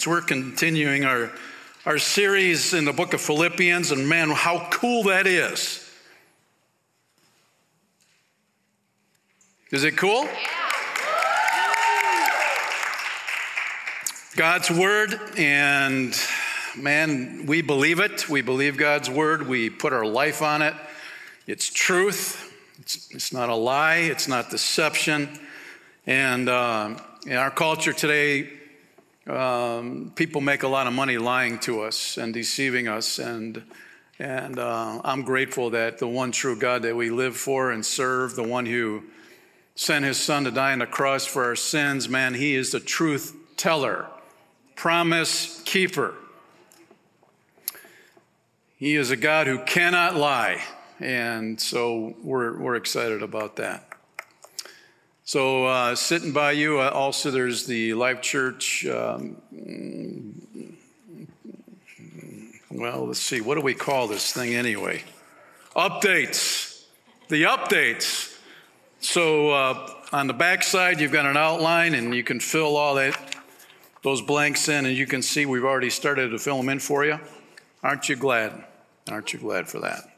So we're continuing our, our series in the book of Philippians, and man, how cool that is. Is it cool? God's word, and man, we believe it. We believe God's word. We put our life on it. It's truth. It's, it's not a lie. It's not deception. And uh, in our culture today, um, people make a lot of money lying to us and deceiving us. And, and uh, I'm grateful that the one true God that we live for and serve, the one who sent his son to die on the cross for our sins, man, he is the truth teller, promise keeper. He is a God who cannot lie. And so we're, we're excited about that. So, uh, sitting by you, uh, also there's the Life Church. Um, well, let's see, what do we call this thing anyway? Updates. The updates. So, uh, on the back side, you've got an outline, and you can fill all that those blanks in, and you can see we've already started to fill them in for you. Aren't you glad? Aren't you glad for that?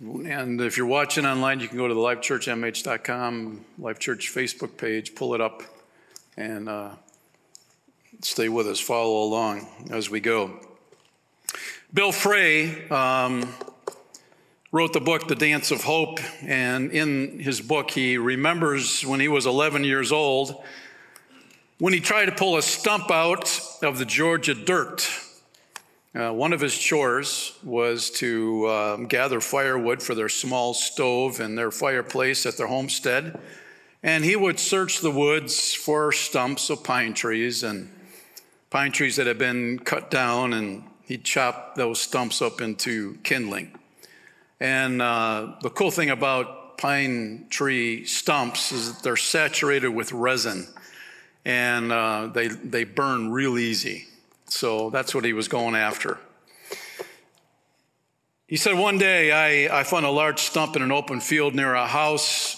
And if you're watching online, you can go to the lifechurchmh.com, Life Church Facebook page, pull it up, and uh, stay with us, follow along as we go. Bill Frey um, wrote the book, The Dance of Hope, and in his book, he remembers when he was 11 years old when he tried to pull a stump out of the Georgia dirt uh, one of his chores was to um, gather firewood for their small stove and their fireplace at their homestead. And he would search the woods for stumps of pine trees and pine trees that had been cut down, and he'd chop those stumps up into kindling. And uh, the cool thing about pine tree stumps is that they're saturated with resin and uh, they, they burn real easy. So that's what he was going after. He said, One day I, I found a large stump in an open field near a house.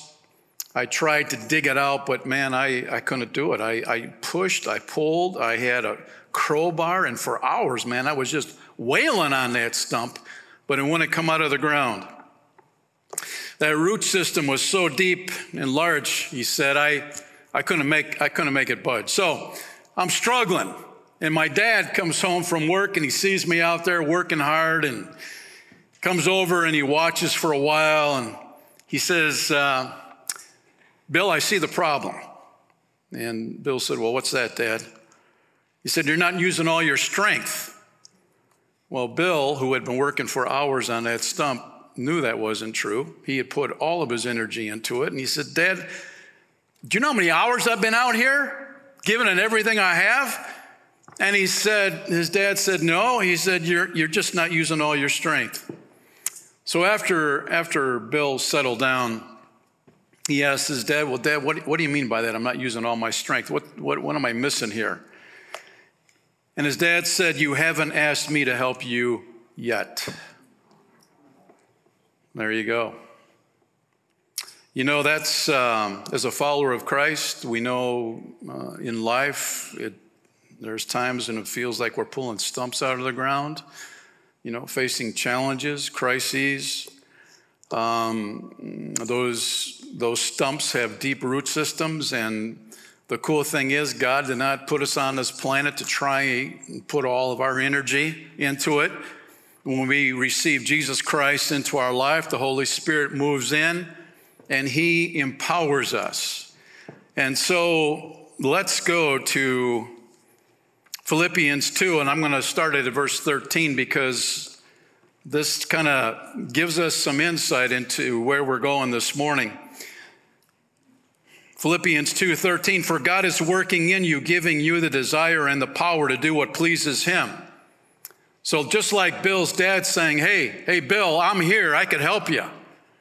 I tried to dig it out, but man, I, I couldn't do it. I, I pushed, I pulled, I had a crowbar, and for hours, man, I was just wailing on that stump, but it wouldn't come out of the ground. That root system was so deep and large, he said, I, I, couldn't, make, I couldn't make it budge. So I'm struggling. And my dad comes home from work and he sees me out there working hard and comes over and he watches for a while and he says, uh, Bill, I see the problem. And Bill said, Well, what's that, Dad? He said, You're not using all your strength. Well, Bill, who had been working for hours on that stump, knew that wasn't true. He had put all of his energy into it. And he said, Dad, do you know how many hours I've been out here, giving it everything I have? And he said, his dad said, no. He said, you're, you're just not using all your strength. So after, after Bill settled down, he asked his dad, well, dad, what, what do you mean by that? I'm not using all my strength. What, what, what am I missing here? And his dad said, you haven't asked me to help you yet. There you go. You know, that's um, as a follower of Christ, we know uh, in life it there's times when it feels like we're pulling stumps out of the ground, you know, facing challenges, crises. Um, those, those stumps have deep root systems, and the cool thing is, God did not put us on this planet to try and put all of our energy into it. When we receive Jesus Christ into our life, the Holy Spirit moves in and He empowers us. And so let's go to Philippians 2, and I'm going to start at verse 13 because this kind of gives us some insight into where we're going this morning. Philippians 2:13 for God is working in you giving you the desire and the power to do what pleases him. So just like Bill's dad saying, "Hey, hey Bill, I'm here. I can help you."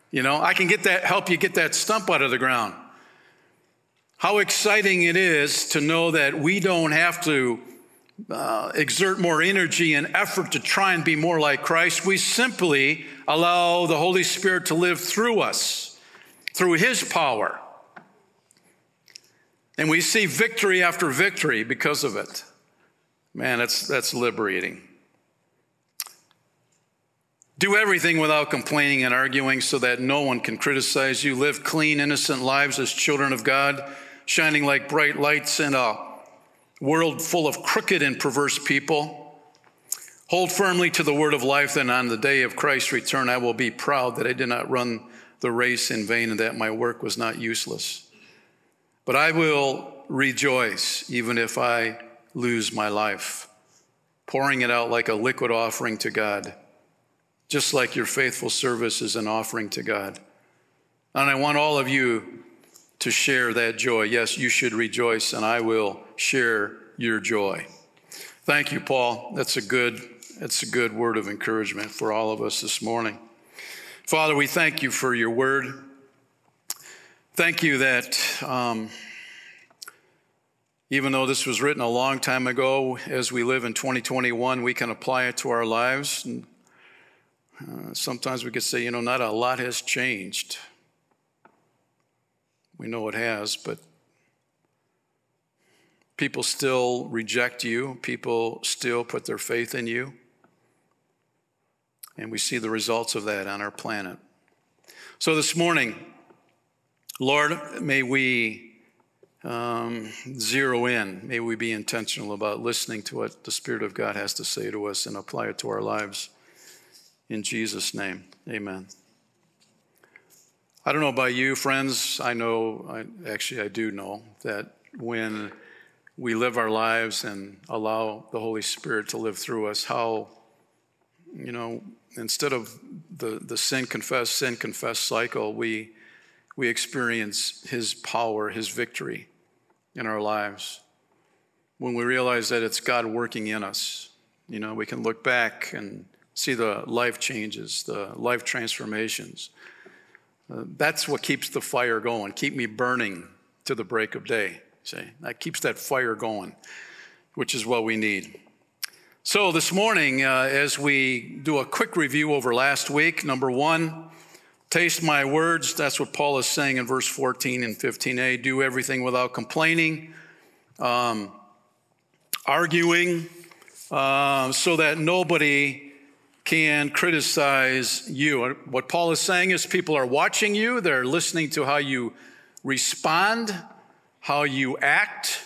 You know, I can get that help you get that stump out of the ground. How exciting it is to know that we don't have to uh, exert more energy and effort to try and be more like Christ. We simply allow the Holy Spirit to live through us, through His power. And we see victory after victory because of it. Man, that's, that's liberating. Do everything without complaining and arguing so that no one can criticize you. Live clean, innocent lives as children of God, shining like bright lights in a world full of crooked and perverse people. Hold firmly to the word of life, then on the day of Christ's return, I will be proud that I did not run the race in vain and that my work was not useless. But I will rejoice even if I lose my life, pouring it out like a liquid offering to God just like your faithful service is an offering to God. And I want all of you to share that joy. Yes, you should rejoice, and I will share your joy. Thank you, Paul. That's a good, that's a good word of encouragement for all of us this morning. Father, we thank you for your word. Thank you that um, even though this was written a long time ago, as we live in 2021, we can apply it to our lives. And uh, sometimes we could say, you know, not a lot has changed. We know it has, but people still reject you, people still put their faith in you. And we see the results of that on our planet. So this morning, Lord, may we um, zero in, may we be intentional about listening to what the Spirit of God has to say to us and apply it to our lives. In Jesus' name, amen. I don't know about you, friends. I know, I, actually, I do know that when we live our lives and allow the Holy Spirit to live through us, how, you know, instead of the, the sin confess, sin confess cycle, we, we experience His power, His victory in our lives. When we realize that it's God working in us, you know, we can look back and see the life changes, the life transformations. That's what keeps the fire going. Keep me burning to the break of day. See, that keeps that fire going, which is what we need. So this morning, uh, as we do a quick review over last week, number one, taste my words. That's what Paul is saying in verse 14 and 15a. Do everything without complaining, um, arguing, uh, so that nobody can criticize you. What Paul is saying is people are watching you, they're listening to how you respond, how you act.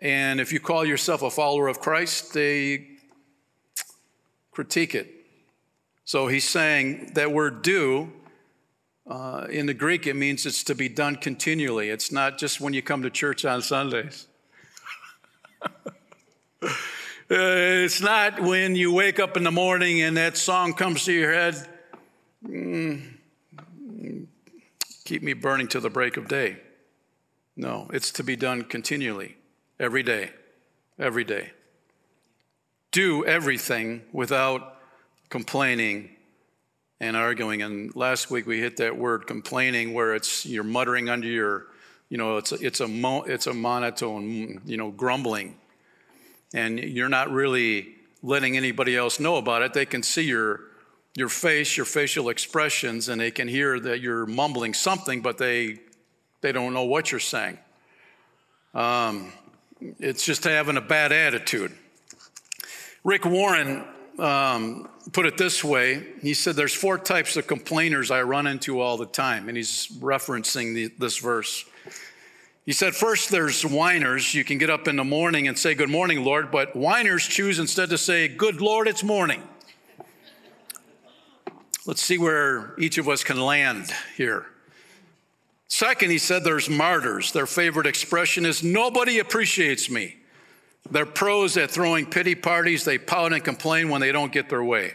And if you call yourself a follower of Christ, they critique it. So he's saying that word do, uh, in the Greek, it means it's to be done continually. It's not just when you come to church on Sundays. Uh, it's not when you wake up in the morning and that song comes to your head, mm, keep me burning till the break of day. No, it's to be done continually, every day, every day. Do everything without complaining and arguing. And last week we hit that word complaining where it's you're muttering under your, you know, it's a, it's a, mo, it's a monotone, you know, grumbling and you're not really letting anybody else know about it, they can see your your face, your facial expressions, and they can hear that you're mumbling something, but they they don't know what you're saying. Um, it's just having a bad attitude. Rick Warren um, put it this way. He said, "There's four types of complainers I run into all the time," and he's referencing the, this verse. He said, First, there's whiners. You can get up in the morning and say, Good morning, Lord, but whiners choose instead to say, Good Lord, it's morning. Let's see where each of us can land here. Second, he said, There's martyrs. Their favorite expression is, Nobody appreciates me. They're pros at throwing pity parties. They pout and complain when they don't get their way.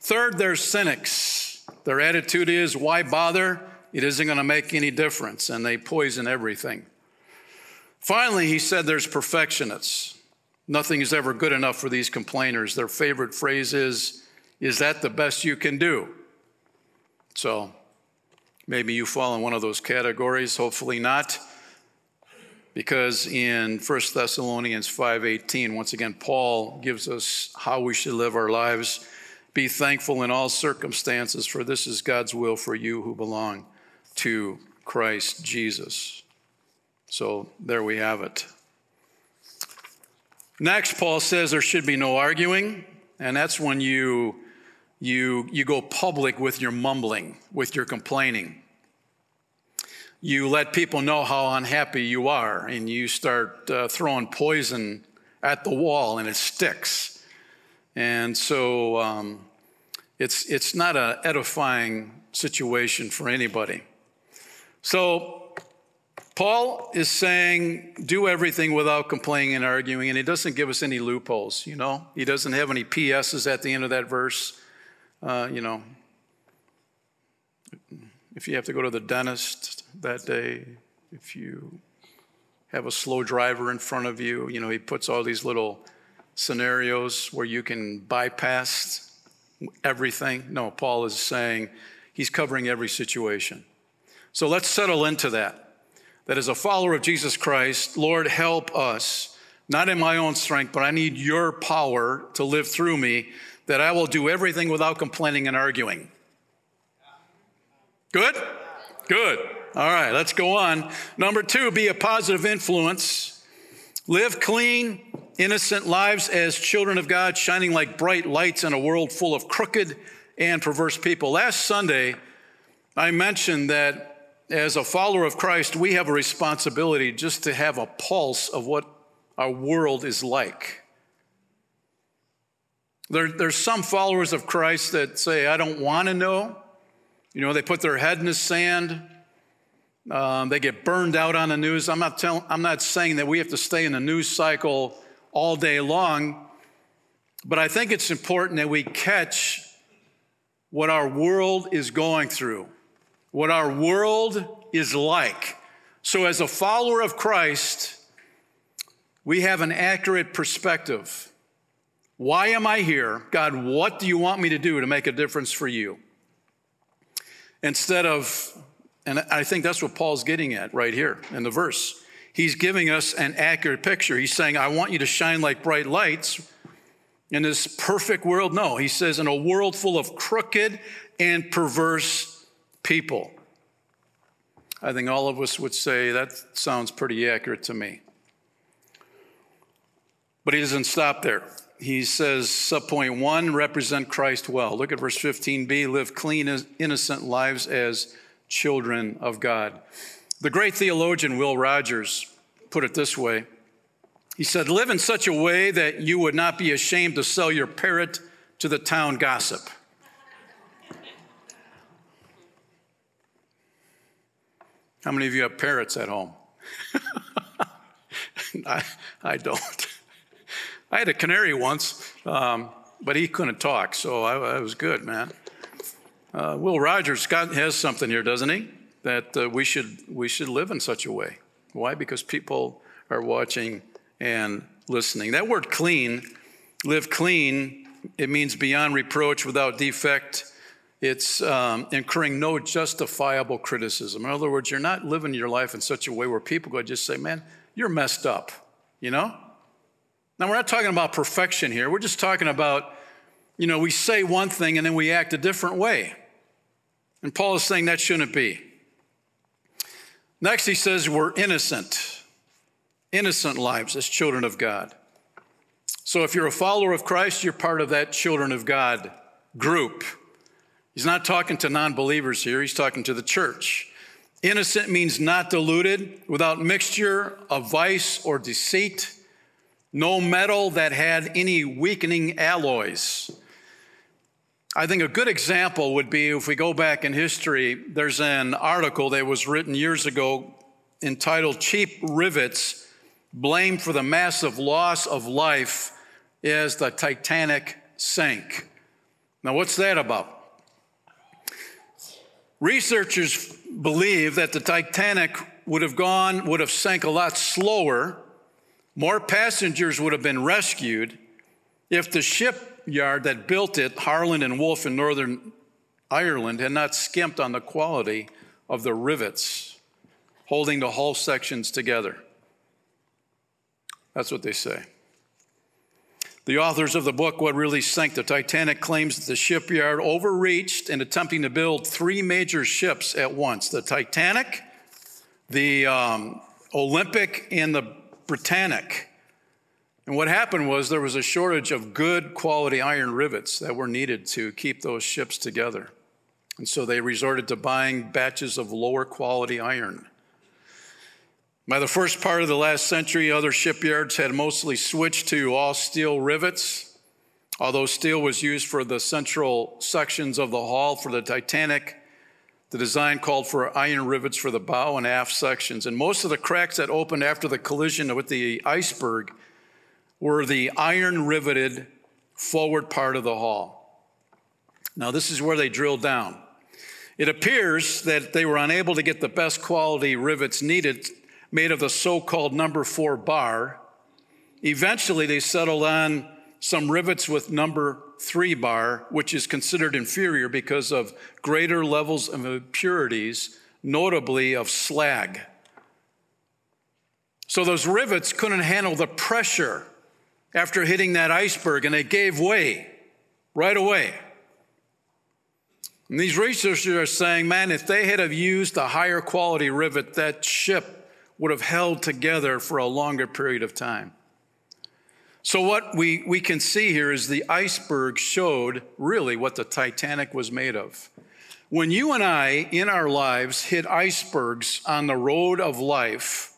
Third, there's cynics. Their attitude is, Why bother? It isn't going to make any difference, and they poison everything. Finally, he said there's perfectionists. Nothing is ever good enough for these complainers. Their favorite phrase is, Is that the best you can do? So maybe you fall in one of those categories, hopefully not. Because in 1 Thessalonians 5:18, once again, Paul gives us how we should live our lives. Be thankful in all circumstances, for this is God's will for you who belong to Christ Jesus. So there we have it. Next, Paul says there should be no arguing, and that's when you, you, you go public with your mumbling, with your complaining. You let people know how unhappy you are, and you start uh, throwing poison at the wall, and it sticks. And so um, it's, it's not an edifying situation for anybody. So Paul is saying, do everything without complaining and arguing, and he doesn't give us any loopholes, you know? He doesn't have any PSs at the end of that verse. Uh, you know, if you have to go to the dentist that day, if you have a slow driver in front of you, you know, he puts all these little scenarios where you can bypass everything. No, Paul is saying he's covering every situation. So let's settle into that that as a follower of Jesus Christ, Lord, help us, not in my own strength, but I need your power to live through me, that I will do everything without complaining and arguing. Good? Good. All right, let's go on. Number two, be a positive influence. Live clean, innocent lives as children of God, shining like bright lights in a world full of crooked and perverse people. Last Sunday, I mentioned that as a follower of Christ, we have a responsibility just to have a pulse of what our world is like. There, there's some followers of Christ that say, I don't want to know. You know, they put their head in the sand. Um, they get burned out on the news. I'm not, tell, I'm not saying that we have to stay in the news cycle all day long, but I think it's important that we catch what our world is going through what our world is like. So, as a follower of Christ, we have an accurate perspective. Why am I here? God, what do you want me to do to make a difference for you? Instead of, and I think that's what Paul's getting at right here in the verse. He's giving us an accurate picture. He's saying, I want you to shine like bright lights in this perfect world. No, he says, in a world full of crooked and perverse people. I think all of us would say that sounds pretty accurate to me. But he doesn't stop there. He says, subpoint one, represent Christ well. Look at verse 15b live clean, innocent lives as children of God. The great theologian Will Rogers put it this way He said, Live in such a way that you would not be ashamed to sell your parrot to the town gossip. How many of you have parrots at home? I, I don't. I had a canary once, um, but he couldn't talk, so I, I was good, man. Uh, Will Rogers Scott has something here, doesn't he? That uh, we should we should live in such a way. Why? Because people are watching and listening. That word "clean," live clean. It means beyond reproach, without defect it's um, incurring no justifiable criticism. In other words, you're not living your life in such a way where people go just say, man, you're messed up, you know? Now, we're not talking about perfection here. We're just talking about, you know, we say one thing and then we act a different way. And Paul is saying that shouldn't be. Next, he says we're innocent, innocent lives as children of God. So if you're a follower of Christ, you're part of that children of God group. He's not talking to non believers here, he's talking to the church. Innocent means not diluted, without mixture of vice or deceit, no metal that had any weakening alloys. I think a good example would be if we go back in history, there's an article that was written years ago entitled Cheap Rivets Blamed for the Massive Loss of Life as the Titanic Sank. Now, what's that about? Researchers believe that the Titanic would have gone, would have sank a lot slower, more passengers would have been rescued if the shipyard that built it, Harland and Wolff in Northern Ireland, had not skimped on the quality of the rivets holding the hull sections together. That's what they say. The authors of the book, What Really Sank the Titanic, claims that the shipyard overreached in attempting to build three major ships at once the Titanic, the um, Olympic and the Britannic. And what happened was there was a shortage of good quality iron rivets that were needed to keep those ships together. And so they resorted to buying batches of lower quality iron. By the first part of the last century, other shipyards had mostly switched to all steel rivets. Although steel was used for the central sections of the hull for the Titanic, the design called for iron rivets for the bow and aft sections. And most of the cracks that opened after the collision with the iceberg were the iron riveted forward part of the hull. Now, this is where they drilled down. It appears that they were unable to get the best quality rivets needed, made of the so called number four bar. Eventually, they settled on some rivets with number three bar, which is considered inferior because of greater levels of impurities, notably of slag. So those rivets couldn't handle the pressure after hitting that iceberg and they gave way right away. And these researchers are saying, man, if they had have used a higher quality rivet, that ship would have held together for a longer period of time. So, what we, we can see here is the iceberg showed really what the Titanic was made of. When you and I, in our lives, hit icebergs on the road of life,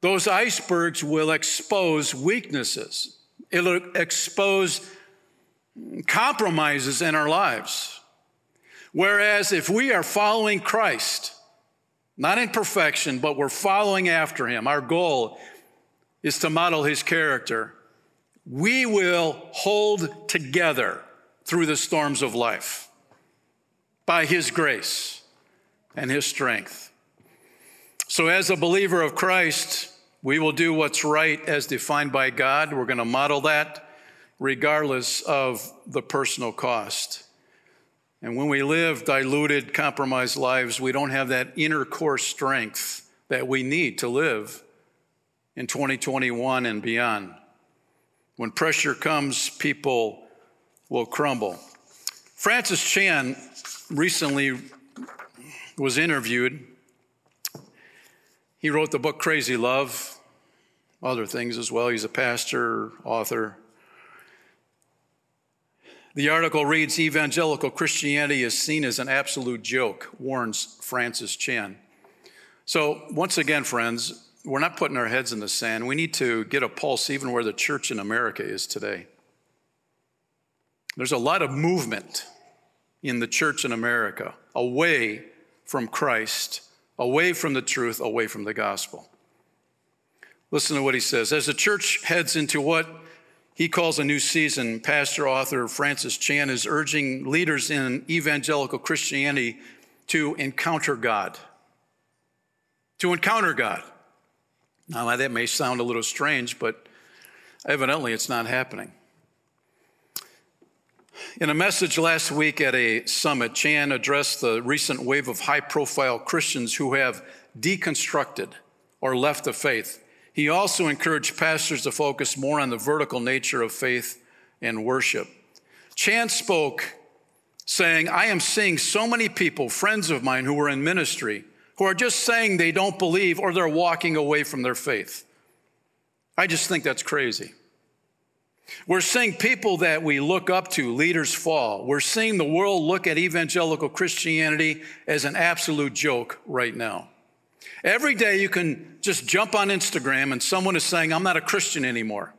those icebergs will expose weaknesses, it'll expose compromises in our lives. Whereas if we are following Christ, not in perfection, but we're following after him, our goal is to model his character, we will hold together through the storms of life by his grace and his strength. So, as a believer of Christ, we will do what's right as defined by God. We're going to model that regardless of the personal cost. And when we live diluted, compromised lives, we don't have that inner core strength that we need to live in 2021 and beyond. When pressure comes, people will crumble. Francis Chan recently was interviewed he wrote the book Crazy Love, other things as well. He's a pastor, author. The article reads Evangelical Christianity is seen as an absolute joke, warns Francis Chan. So, once again, friends, we're not putting our heads in the sand. We need to get a pulse even where the church in America is today. There's a lot of movement in the church in America away from Christ away from the truth, away from the gospel. Listen to what he says. As the church heads into what he calls a new season, pastor author Francis Chan is urging leaders in evangelical Christianity to encounter God. To encounter God. Now, that may sound a little strange, but evidently it's not happening. In a message last week at a summit, Chan addressed the recent wave of high profile Christians who have deconstructed or left the faith. He also encouraged pastors to focus more on the vertical nature of faith and worship. Chan spoke saying, I am seeing so many people, friends of mine who are in ministry, who are just saying they don't believe or they're walking away from their faith. I just think that's crazy. We're seeing people that we look up to, leaders fall. We're seeing the world look at evangelical Christianity as an absolute joke right now. Every day you can just jump on Instagram and someone is saying, I'm not a Christian anymore.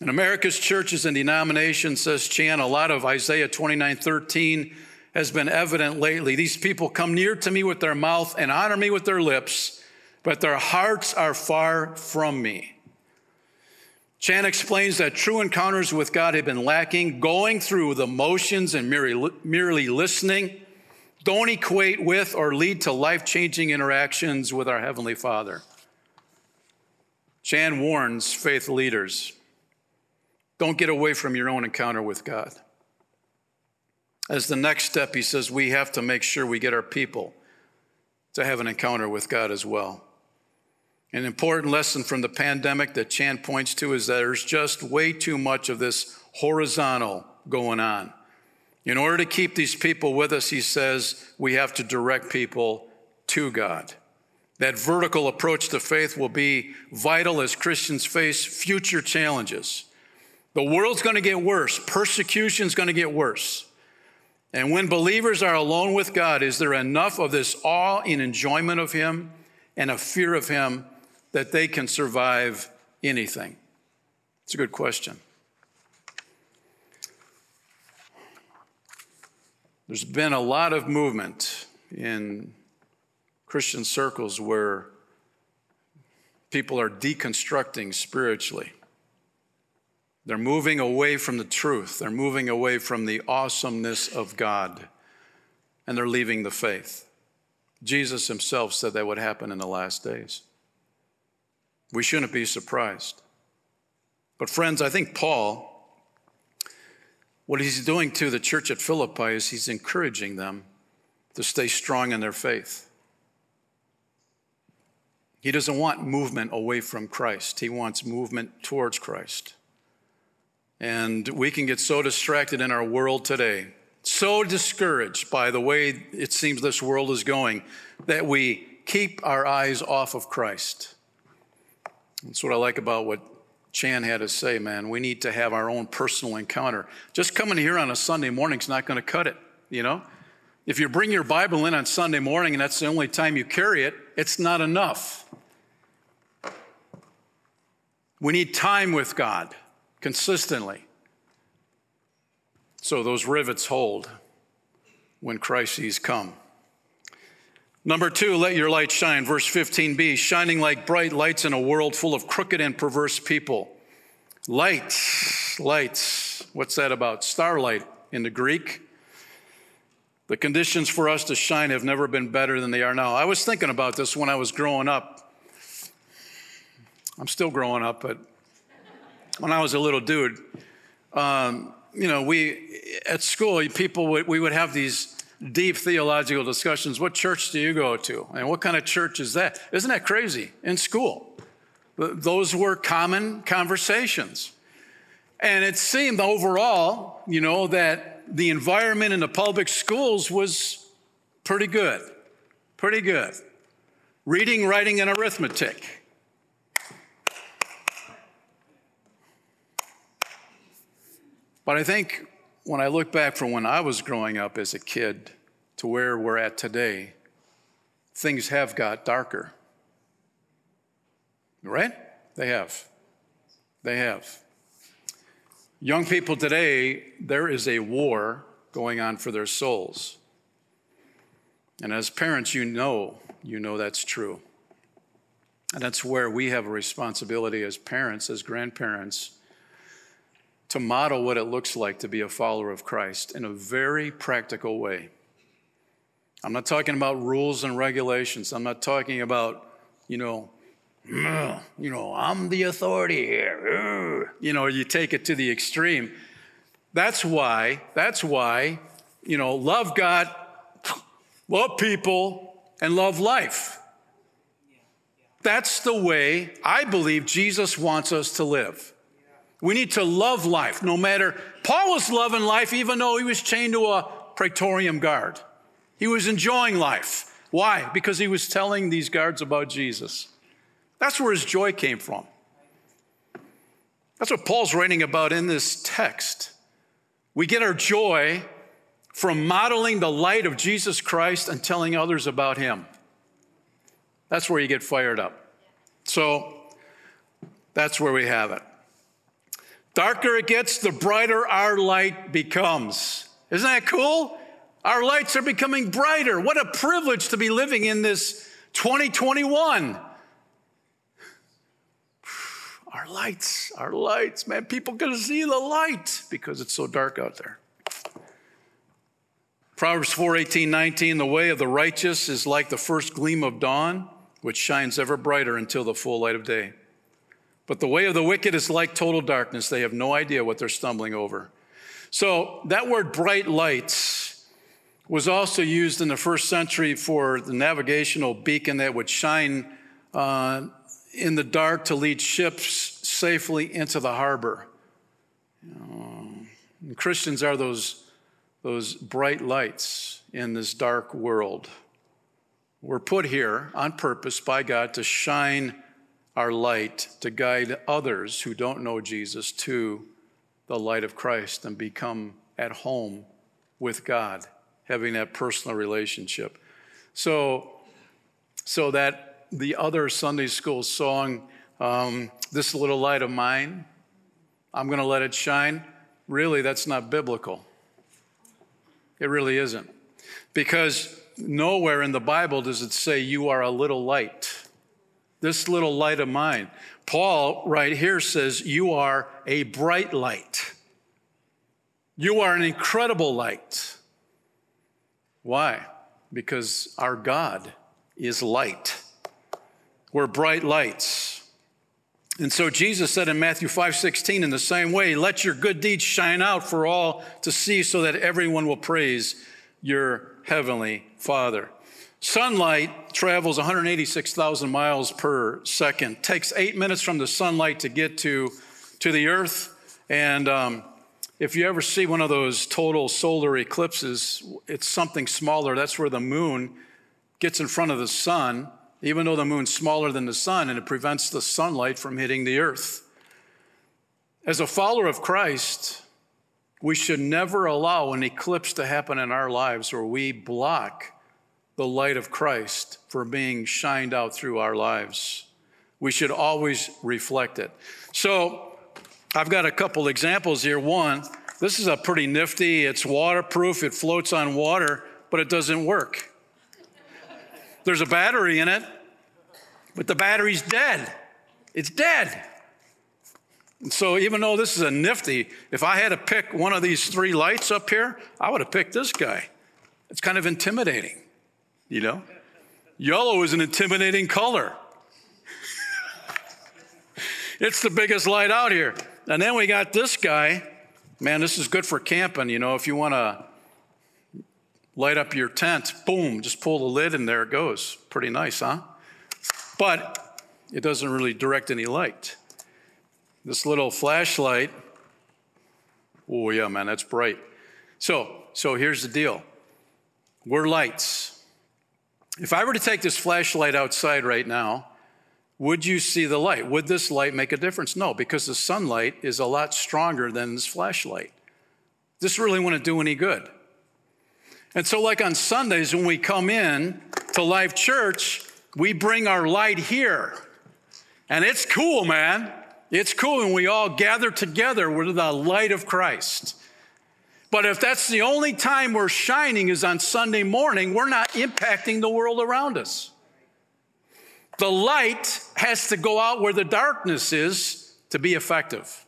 And America's churches and denominations, says Chan, a lot of Isaiah 29 13 has been evident lately. These people come near to me with their mouth and honor me with their lips, but their hearts are far from me. Chan explains that true encounters with God have been lacking. Going through the motions and merely, merely listening don't equate with or lead to life changing interactions with our Heavenly Father. Chan warns faith leaders don't get away from your own encounter with God. As the next step, he says we have to make sure we get our people to have an encounter with God as well. An important lesson from the pandemic that Chan points to is that there's just way too much of this horizontal going on. In order to keep these people with us, he says, we have to direct people to God. That vertical approach to faith will be vital as Christians face future challenges. The world's going to get worse, persecution's going to get worse. And when believers are alone with God, is there enough of this awe and enjoyment of Him and a fear of Him that they can survive anything? It's a good question. There's been a lot of movement in Christian circles where people are deconstructing spiritually. They're moving away from the truth. They're moving away from the awesomeness of God. And they're leaving the faith. Jesus himself said that would happen in the last days. We shouldn't be surprised. But, friends, I think Paul, what he's doing to the church at Philippi is he's encouraging them to stay strong in their faith. He doesn't want movement away from Christ, he wants movement towards Christ. And we can get so distracted in our world today, so discouraged by the way it seems this world is going, that we keep our eyes off of Christ. That's what I like about what Chan had to say, man. We need to have our own personal encounter. Just coming here on a Sunday morning is not going to cut it, you know? If you bring your Bible in on Sunday morning and that's the only time you carry it, it's not enough. We need time with God consistently. So those rivets hold when crises come. Number two, let your light shine. Verse 15b, shining like bright lights in a world full of crooked and perverse people. Lights, lights. What's that about? Starlight in the Greek. The conditions for us to shine have never been better than they are now. I was thinking about this when I was growing up. I'm still growing up, but when I was a little dude, um, you know, we at school, people would, we would have these deep theological discussions. What church do you go to? And what kind of church is that? Isn't that crazy? In school, those were common conversations. And it seemed overall, you know, that the environment in the public schools was pretty good. Pretty good. Reading, writing, and arithmetic. But I think when I look back from when I was growing up as a kid to where we're at today, things have got darker. Right? They have. They have. Young people today, there is a war going on for their souls. And as parents, you know, you know that's true. And that's where we have a responsibility as parents, as grandparents, to model what it looks like to be a follower of Christ in a very practical way. I'm not talking about rules and regulations. I'm not talking about, you know, you know, I'm the authority here. You know, you take it to the extreme. That's why, that's why, you know, love God, love people, and love life. That's the way I believe Jesus wants us to live. We need to love life no matter. Paul was loving life even though he was chained to a praetorium guard. He was enjoying life. Why? Because he was telling these guards about Jesus. That's where his joy came from. That's what Paul's writing about in this text. We get our joy from modeling the light of Jesus Christ and telling others about him. That's where you get fired up. So that's where we have it. Darker it gets, the brighter our light becomes. Isn't that cool? Our lights are becoming brighter. What a privilege to be living in this 2021. Our lights, our lights, man, people can see the light because it's so dark out there. Proverbs 4 18, 19, the way of the righteous is like the first gleam of dawn, which shines ever brighter until the full light of day. But the way of the wicked is like total darkness. They have no idea what they're stumbling over. So that word bright lights was also used in the first century for the navigational beacon that would shine uh, in the dark to lead ships safely into the harbor. Christians are those, those bright lights in this dark world. We're put here on purpose by God to shine our light, to guide others who don't know Jesus to the light of Christ and become at home with God, having that personal relationship. So, so that the other Sunday school song, um, This Little Light of Mine, I'm going to let it shine, really, that's not biblical. It really isn't. Because nowhere in the Bible does it say you are a little light. This little light of mine. Paul, right here, says you are a bright light. You are an incredible light. Why? Because our God is light. We're bright lights. And so Jesus said in Matthew 5 16, in the same way, let your good deeds shine out for all to see so that everyone will praise your heavenly Father. Sunlight travels 186,000 miles per second. Takes eight minutes from the sunlight to get to, to the earth. And um, if you ever see one of those total solar eclipses, it's something smaller. That's where the moon gets in front of the sun, even though the moon's smaller than the sun, and it prevents the sunlight from hitting the earth. As a follower of Christ, we should never allow an eclipse to happen in our lives where we block the light of Christ from being shined out through our lives. We should always reflect it. So, I've got a couple examples here. One, this is a pretty nifty, it's waterproof, it floats on water, but it doesn't work. There's a battery in it, but the battery's dead. It's dead. And so, even though this is a nifty, if I had to pick one of these three lights up here, I would have picked this guy. It's kind of intimidating, you know? Yellow is an intimidating color. it's the biggest light out here. And then we got this guy. Man, this is good for camping, you know, if you want to light up your tent, boom, just pull the lid and there it goes. Pretty nice, huh? But it doesn't really direct any light. This little flashlight, oh yeah, man, that's bright. So, so here's the deal. We're lights. If I were to take this flashlight outside right now, would you see the light? Would this light make a difference? No, because the sunlight is a lot stronger than this flashlight. This really wouldn't do any good. And so, like on Sundays, when we come in to Life Church, we bring our light here. And it's cool, man. It's cool when we all gather together with the light of Christ. But if that's the only time we're shining is on Sunday morning, we're not impacting the world around us. The light has to go out where the darkness is to be effective.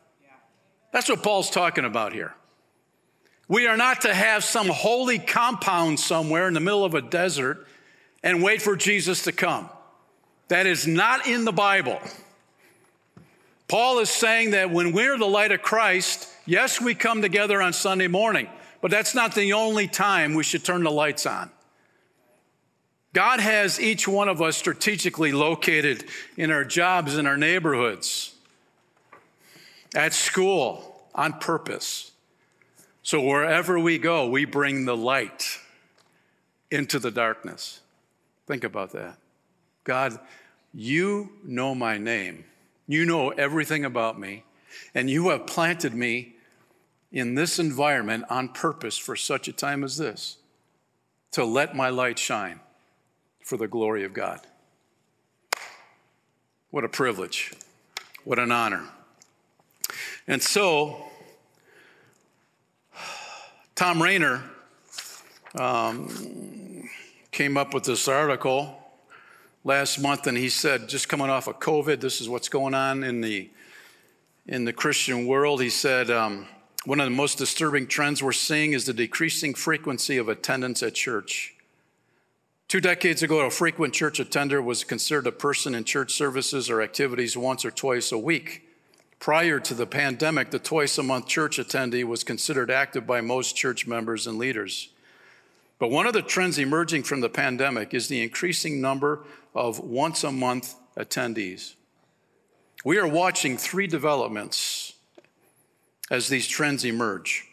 That's what Paul's talking about here. We are not to have some holy compound somewhere in the middle of a desert and wait for Jesus to come. That is not in the Bible. Paul is saying that when we're the light of Christ, yes, we come together on Sunday morning, but that's not the only time we should turn the lights on. God has each one of us strategically located in our jobs, in our neighborhoods, at school, on purpose. So wherever we go, we bring the light into the darkness. Think about that. God, you know my name. You know everything about me, and you have planted me in this environment on purpose for such a time as this to let my light shine for the glory of God. What a privilege. What an honor. And so, Tom Rainer um, came up with this article last month, and he said, just coming off of COVID, this is what's going on in the in the Christian world. He said, um, one of the most disturbing trends we're seeing is the decreasing frequency of attendance at church. Two decades ago, a frequent church attender was considered a person in church services or activities once or twice a week. Prior to the pandemic, the twice a month church attendee was considered active by most church members and leaders. But one of the trends emerging from the pandemic is the increasing number of once a month attendees. We are watching three developments as these trends emerge.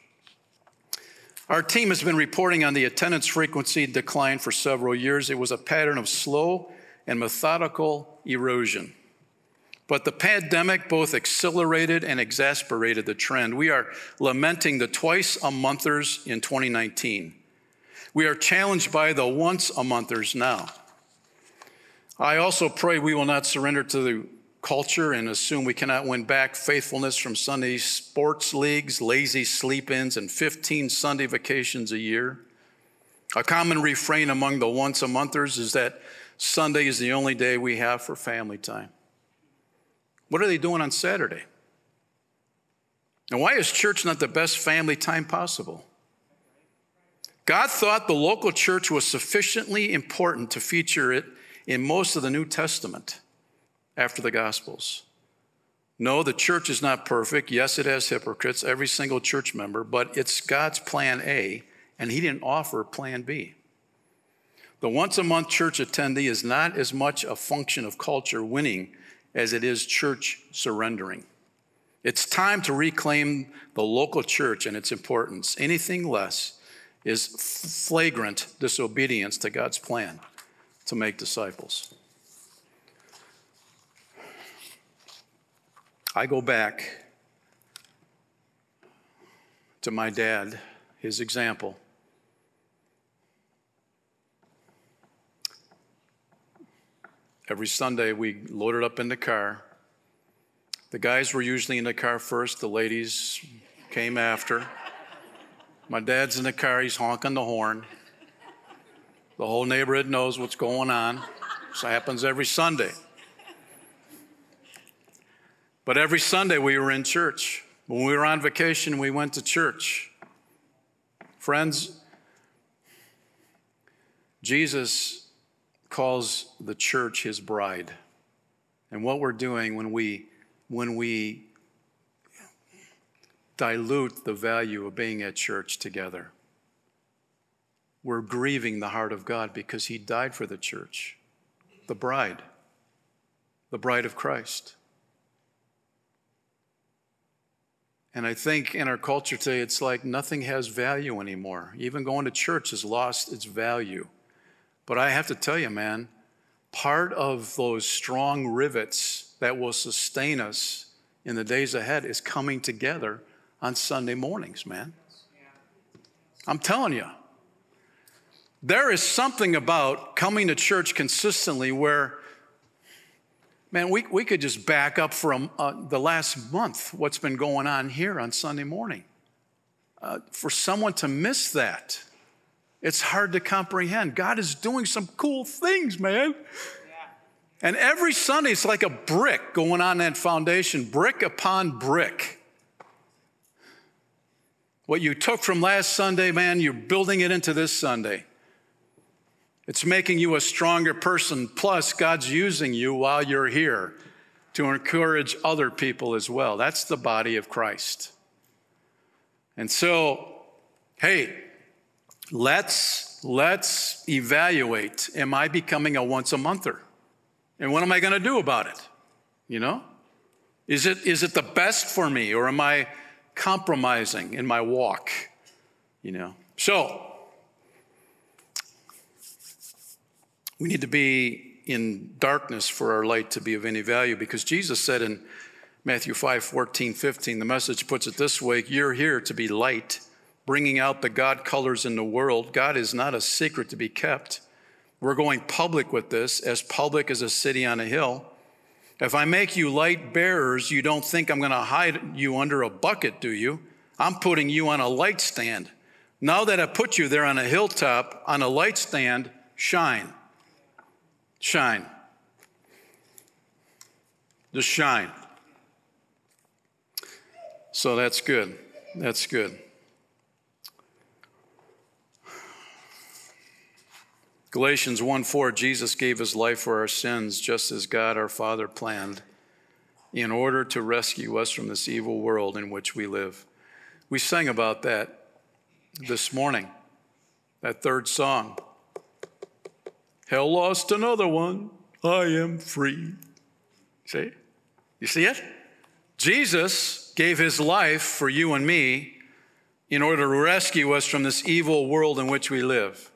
Our team has been reporting on the attendance frequency decline for several years. It was a pattern of slow and methodical erosion. But the pandemic both accelerated and exasperated the trend. We are lamenting the twice a monthers in 2019. We are challenged by the once a monthers now. I also pray we will not surrender to the culture and assume we cannot win back faithfulness from Sunday sports leagues, lazy sleep ins, and 15 Sunday vacations a year. A common refrain among the once a monthers is that Sunday is the only day we have for family time. What are they doing on Saturday? And why is church not the best family time possible? God thought the local church was sufficiently important to feature it in most of the New Testament after the Gospels. No, the church is not perfect. Yes, it has hypocrites, every single church member, but it's God's plan A, and He didn't offer plan B. The once a month church attendee is not as much a function of culture winning as it is church surrendering. It's time to reclaim the local church and its importance. Anything less is flagrant disobedience to God's plan to make disciples. I go back to my dad, his example. Every Sunday, we loaded up in the car. The guys were usually in the car first, the ladies came after. My dad's in the car, he's honking the horn. The whole neighborhood knows what's going on. This happens every Sunday. But every Sunday we were in church. When we were on vacation, we went to church. Friends, Jesus calls the church his bride. And what we're doing when we when we dilute the value of being at church together, we're grieving the heart of God because he died for the church, the bride, the bride of Christ. And I think in our culture today, it's like nothing has value anymore. Even going to church has lost its value. But I have to tell you, man, part of those strong rivets that will sustain us in the days ahead is coming together on Sunday mornings, man. I'm telling you. There is something about coming to church consistently where Man, we, we could just back up from uh, the last month, what's been going on here on Sunday morning. Uh, for someone to miss that, it's hard to comprehend. God is doing some cool things, man. And every Sunday, it's like a brick going on that foundation, brick upon brick. What you took from last Sunday, man, you're building it into this Sunday. It's making you a stronger person. Plus, God's using you while you're here to encourage other people as well. That's the body of Christ. And so, hey, let's let's evaluate am I becoming a once a monther? And what am I going to do about it? You know? Is it is it the best for me or am I compromising in my walk? You know. So, We need to be in darkness for our light to be of any value because Jesus said in Matthew 5 14, 15, the message puts it this way You're here to be light, bringing out the God colors in the world. God is not a secret to be kept. We're going public with this, as public as a city on a hill. If I make you light bearers, you don't think I'm going to hide you under a bucket, do you? I'm putting you on a light stand. Now that I put you there on a hilltop, on a light stand, shine shine. Just shine. So that's good. That's good. Galatians 1 4, Jesus gave his life for our sins, just as God our Father planned, in order to rescue us from this evil world in which we live. We sang about that this morning, that third song. Hell lost another one. I am free. See? You see it? Jesus gave his life for you and me in order to rescue us from this evil world in which we live.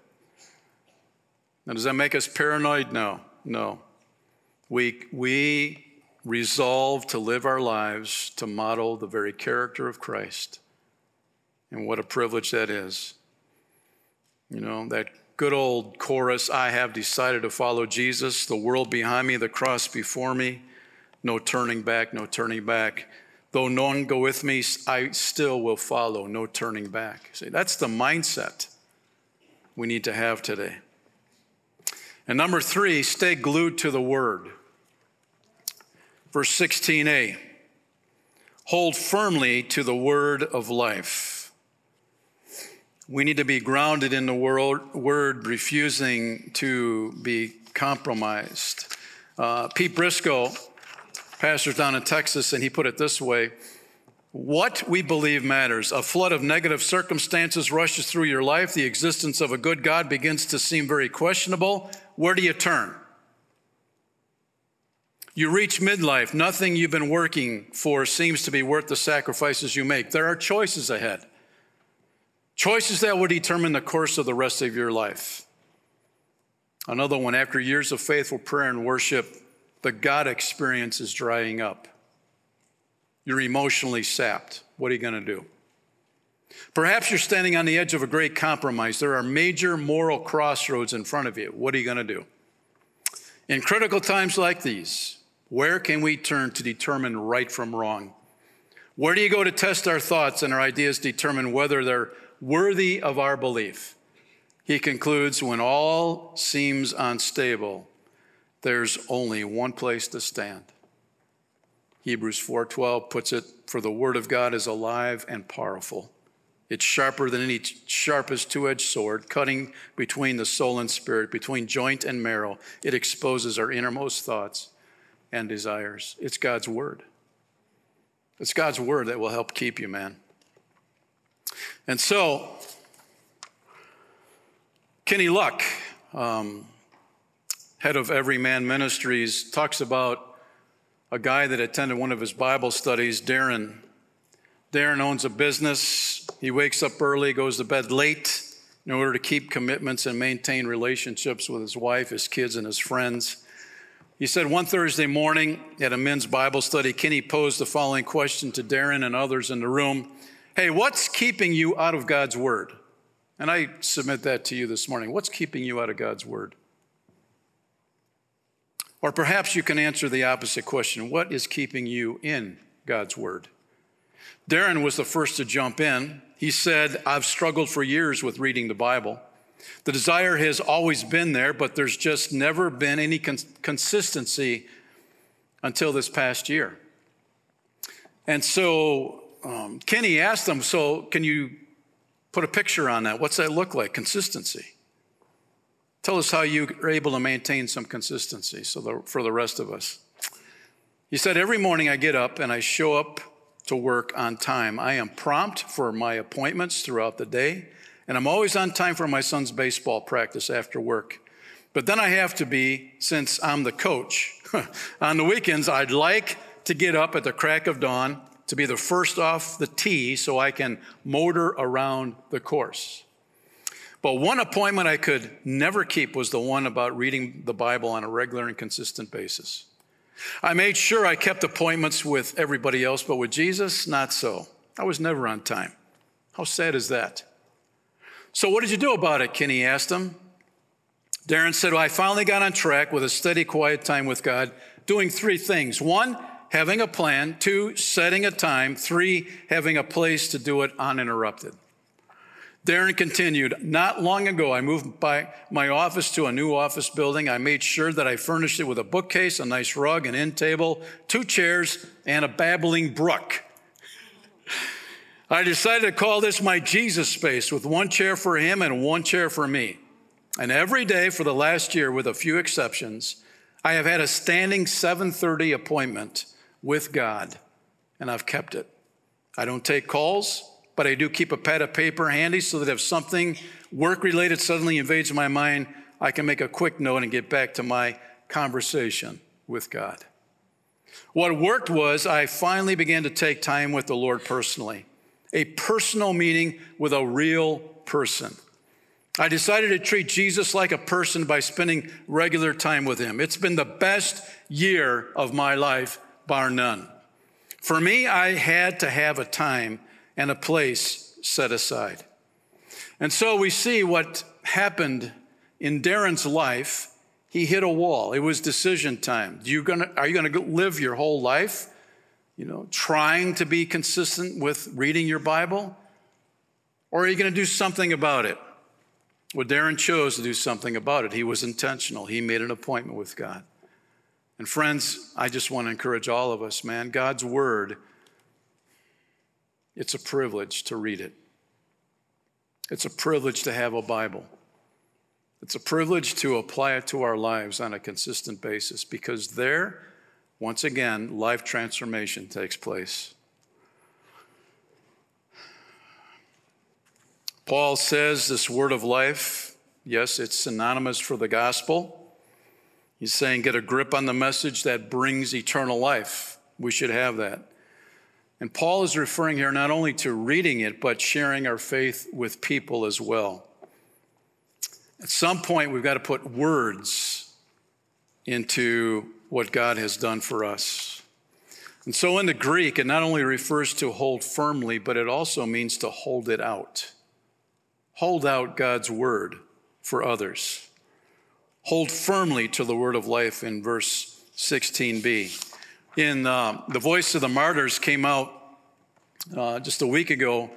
Now, does that make us paranoid? No, no. We, we resolve to live our lives to model the very character of Christ. And what a privilege that is. You know, that good old chorus I have decided to follow Jesus, the world behind me, the cross before me, no turning back, no turning back. Though none go with me, I still will follow, no turning back. See, that's the mindset we need to have today. And number three, stay glued to the word. Verse 16a hold firmly to the word of life. We need to be grounded in the word, word refusing to be compromised. Uh, Pete Briscoe, pastor down in Texas, and he put it this way What we believe matters. A flood of negative circumstances rushes through your life. The existence of a good God begins to seem very questionable. Where do you turn? You reach midlife. Nothing you've been working for seems to be worth the sacrifices you make. There are choices ahead. Choices that will determine the course of the rest of your life. Another one, after years of faithful prayer and worship, the God experience is drying up. You're emotionally sapped. What are you going to do? Perhaps you're standing on the edge of a great compromise. There are major moral crossroads in front of you. What are you going to do? In critical times like these, where can we turn to determine right from wrong? Where do you go to test our thoughts and our ideas determine whether they're worthy of our belief? He concludes when all seems unstable, there's only one place to stand. Hebrews 4:12 puts it for the word of God is alive and powerful. It's sharper than any sharpest two-edged sword, cutting between the soul and spirit, between joint and marrow. It exposes our innermost thoughts and desires. It's God's word. It's God's word that will help keep you, man. And so, Kenny Luck, um, head of Everyman Ministries, talks about a guy that attended one of his Bible studies, Darren. Darren owns a business. He wakes up early, goes to bed late in order to keep commitments and maintain relationships with his wife, his kids, and his friends. He said one Thursday morning at a men's Bible study, Kenny posed the following question to Darren and others in the room Hey, what's keeping you out of God's Word? And I submit that to you this morning. What's keeping you out of God's Word? Or perhaps you can answer the opposite question What is keeping you in God's Word? Darren was the first to jump in. He said, I've struggled for years with reading the Bible. The desire has always been there, but there's just never been any cons- consistency until this past year. And so um, Kenny asked them, So, can you put a picture on that? What's that look like? Consistency. Tell us how you are able to maintain some consistency so the, for the rest of us. He said, Every morning I get up and I show up to work on time. I am prompt for my appointments throughout the day and I'm always on time for my son's baseball practice after work. But then I have to be, since I'm the coach, on the weekends, I'd like to get up at the crack of dawn to be the first off the tee so I can motor around the course. But one appointment I could never keep was the one about reading the Bible on a regular and consistent basis. I made sure I kept appointments with everybody else, but with Jesus, not so. I was never on time. How sad is that? So, what did you do about it? Kenny asked him. Darren said, well, I finally got on track with a steady, quiet time with God, doing three things. One, having a plan. Two, setting a time. Three, having a place to do it uninterrupted. Darren continued, Not long ago, I moved by my office to a new office building. I made sure that I furnished it with a bookcase, a nice rug, an end table, two chairs, and a babbling brook. I decided to call this my Jesus space with one chair for him and one chair for me. And every day for the last year, with a few exceptions, I have had a standing 7:30 appointment with God, and I've kept it. I don't take calls, but I do keep a pad of paper handy so that if something work related suddenly invades my mind, I can make a quick note and get back to my conversation with God. What worked was I finally began to take time with the Lord personally. a personal meeting with a real person. I decided to treat Jesus like a person by spending regular time with him. It's been the best year of my life, bar none. For me, I had to have a time and a place set aside. And so we see what happened in Darren's life. He hit a wall. It was decision time. You gonna, are you going to live your whole life, you know, trying to be consistent with reading your Bible? Or are you going to do something about it? Well, Darren chose to do something about it. He was intentional. He made an appointment with God. And friends, I just want to encourage all of us, man, God's word, it's a privilege to read it. It's a privilege to have a Bible. It's a privilege to apply it to our lives on a consistent basis because there, once again, life transformation takes place. Paul says this word of life, yes, it's synonymous for the gospel. He's saying, get a grip on the message that brings eternal life. We should have that. And Paul is referring here not only to reading it, but sharing our faith with people as well. At some point, we've got to put words into what God has done for us. And so in the Greek, it not only refers to hold firmly, but it also means to hold it out. Hold out God's word for others hold firmly to the word of life in verse 16b. In uh, The Voice of the Martyrs came out uh, just a week ago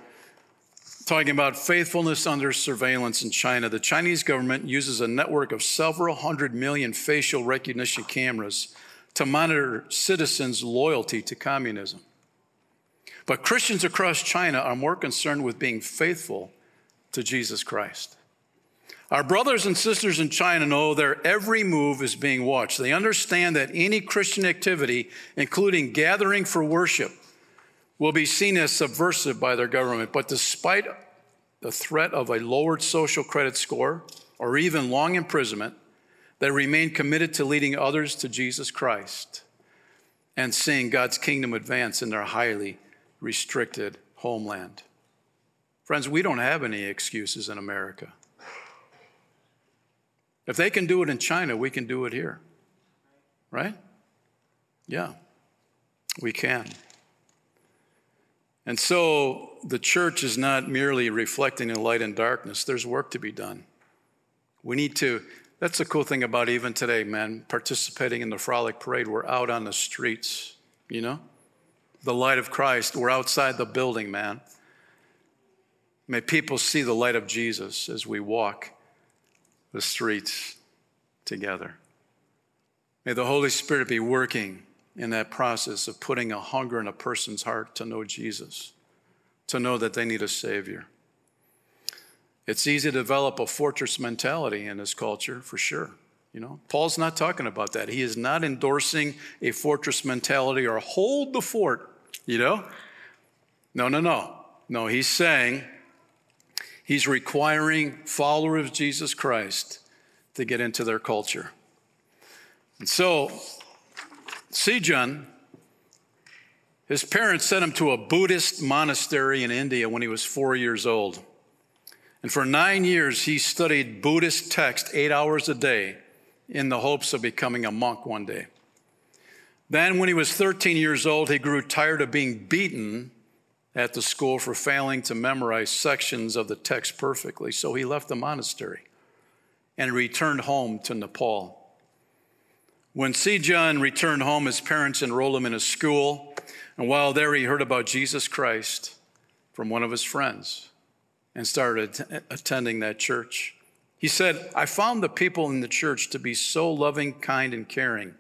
talking about faithfulness under surveillance in China. The Chinese government uses a network of several hundred million facial recognition cameras to monitor citizens' loyalty to communism. But Christians across China are more concerned with being faithful to Jesus Christ. Our brothers and sisters in China know their every move is being watched. They understand that any Christian activity, including gathering for worship, will be seen as subversive by their government. But despite the threat of a lowered social credit score or even long imprisonment, they remain committed to leading others to Jesus Christ and seeing God's kingdom advance in their highly restricted homeland. Friends, we don't have any excuses in America. If they can do it in China, we can do it here. Right? Yeah, we can. And so the church is not merely reflecting the light and darkness, there's work to be done. We need to, that's the cool thing about even today, man, participating in the frolic parade. We're out on the streets, you know? The light of Christ. We're outside the building, man. May people see the light of Jesus as we walk the streets together. May the Holy Spirit be working in that process of putting a hunger in a person's heart to know Jesus, to know that they need a Savior. It's easy to develop a fortress mentality in this culture, for sure. You know, Paul's not talking about that. He is not endorsing a fortress mentality or hold the fort, you know? No, no, no. No, he's saying He's requiring followers of Jesus Christ to get into their culture. And so, Sejun, his parents sent him to a Buddhist monastery in India when he was four years old. And for nine years, he studied Buddhist text eight hours a day in the hopes of becoming a monk one day. Then, when he was 13 years old, he grew tired of being beaten at the school for failing to memorize sections of the text perfectly, so he left the monastery and returned home to Nepal. When Sejun returned home, his parents enrolled him in a school, and while there, he heard about Jesus Christ from one of his friends and started attending that church. He said, I found the people in the church to be so loving, kind, and caring.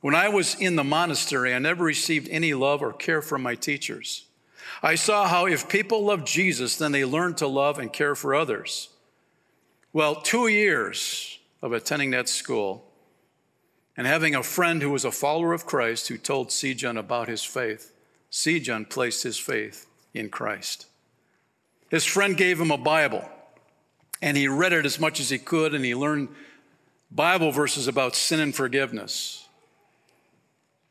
When I was in the monastery, I never received any love or care from my teachers. I saw how if people love Jesus, then they learn to love and care for others. Well, two years of attending that school and having a friend who was a follower of Christ who told Sejun about his faith, Sejun placed his faith in Christ. His friend gave him a Bible, and he read it as much as he could, and he learned Bible verses about sin and forgiveness.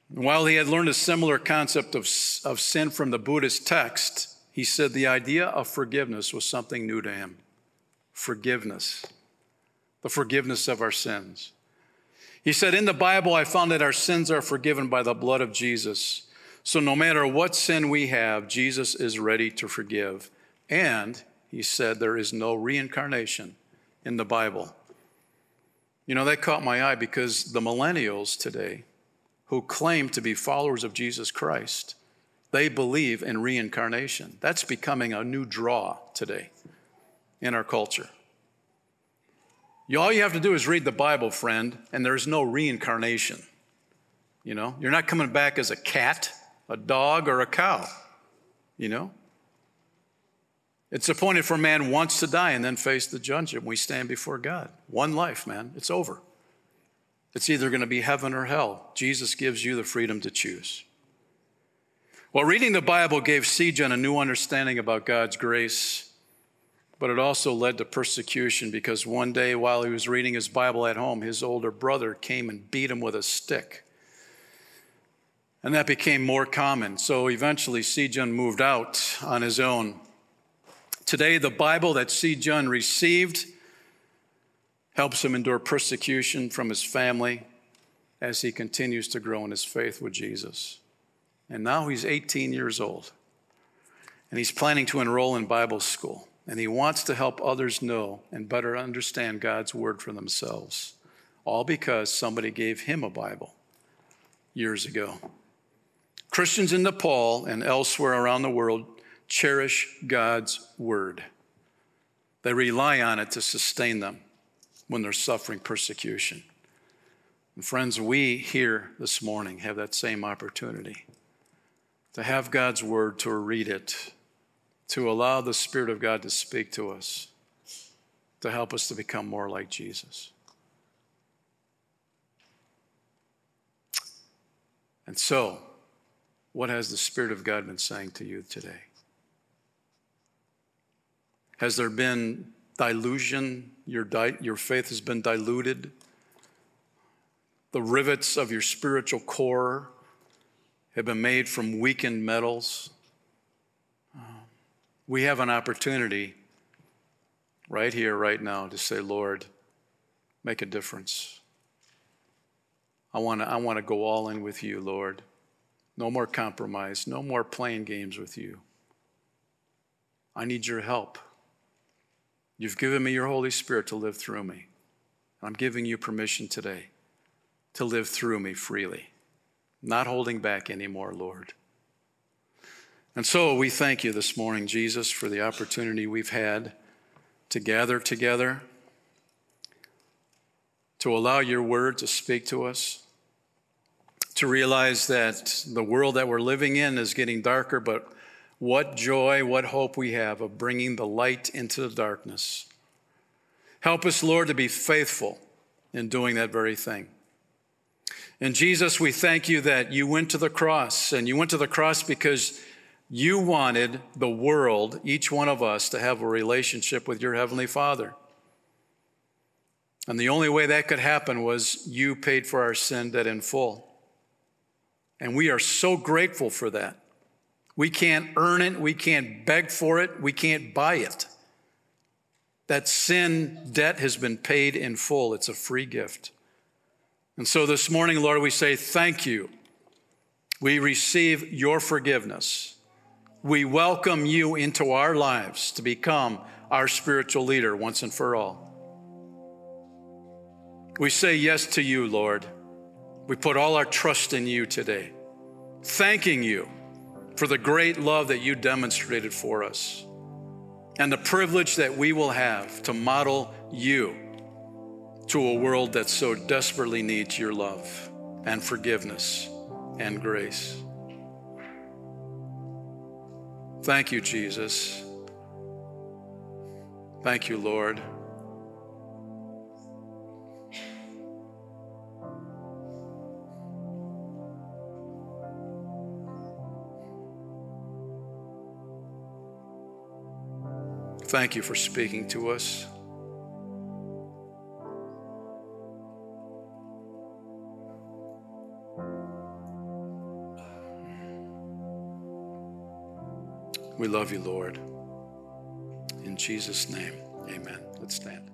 While he had learned a similar concept of, of sin from the Buddhist text, he said the idea of forgiveness was something new to him. Forgiveness, the forgiveness of our sins. He said, In the Bible, I found that our sins are forgiven by the blood of Jesus. So no matter what sin we have, Jesus is ready to forgive. And he said, There is no reincarnation in the Bible. You know, that caught my eye because the millennials today, who claim to be followers of Jesus Christ, they believe in reincarnation. That's becoming a new draw today in our culture. All you have to do is read the Bible, friend, and there's no reincarnation. You know, you're not coming back as a cat, a dog, or a cow. You know, it's appointed for man once to die and then face the judgment. We stand before God. One life, man. It's over. It's either going to be heaven or hell. Jesus gives you the freedom to choose. Well, reading the Bible gave Sejun a new understanding about God's grace but it also led to persecution because one day while he was reading his Bible at home, his older brother came and beat him with a stick. And that became more common. So eventually, Sejun moved out on his own. Today, the Bible that Sejun received helps him endure persecution from his family as he continues to grow in his faith with Jesus. And now he's 18 years old, and he's planning to enroll in Bible school and he wants to help others know and better understand God's word for themselves, all because somebody gave him a Bible years ago. Christians in Nepal and elsewhere around the world cherish God's word. They rely on it to sustain them when they're suffering persecution. And friends, we here this morning have that same opportunity to have God's word, to read it, to allow the Spirit of God to speak to us, to help us to become more like Jesus. And so, what has the Spirit of God been saying to you today? Has there been dilution? Your, di- your faith has been diluted? The rivets of your spiritual core have been made from weakened metals? Um, we have an opportunity right here, right now, to say, Lord, make a difference. I want to I want to go all in with you, Lord. No more compromise, no more playing games with you. I need your help. You've given me your Holy Spirit to live through me. I'm giving you permission today to live through me freely, not holding back anymore, Lord. And so we thank you this morning, Jesus, for the opportunity we've had to gather together, to allow your word to speak to us, to realize that the world that we're living in is getting darker, but what joy, what hope we have of bringing the light into the darkness. Help us, Lord, to be faithful in doing that very thing. And Jesus, we thank you that you went to the cross, and you went to the cross because you wanted the world, each one of us, to have a relationship with your Heavenly Father. And the only way that could happen was you paid for our sin debt in full. And we are so grateful for that. We can't earn it, we can't beg for it, we can't buy it. That sin debt has been paid in full, it's a free gift. And so this morning, Lord, we say thank you. We receive your forgiveness we welcome you into our lives to become our spiritual leader once and for all. We say yes to you, Lord. We put all our trust in you today, thanking you for the great love that you demonstrated for us and the privilege that we will have to model you to a world that so desperately needs your love and forgiveness and grace. Thank you, Jesus. Thank you, Lord. Thank you for speaking to us. We love you, Lord. In Jesus' name, amen. Let's stand.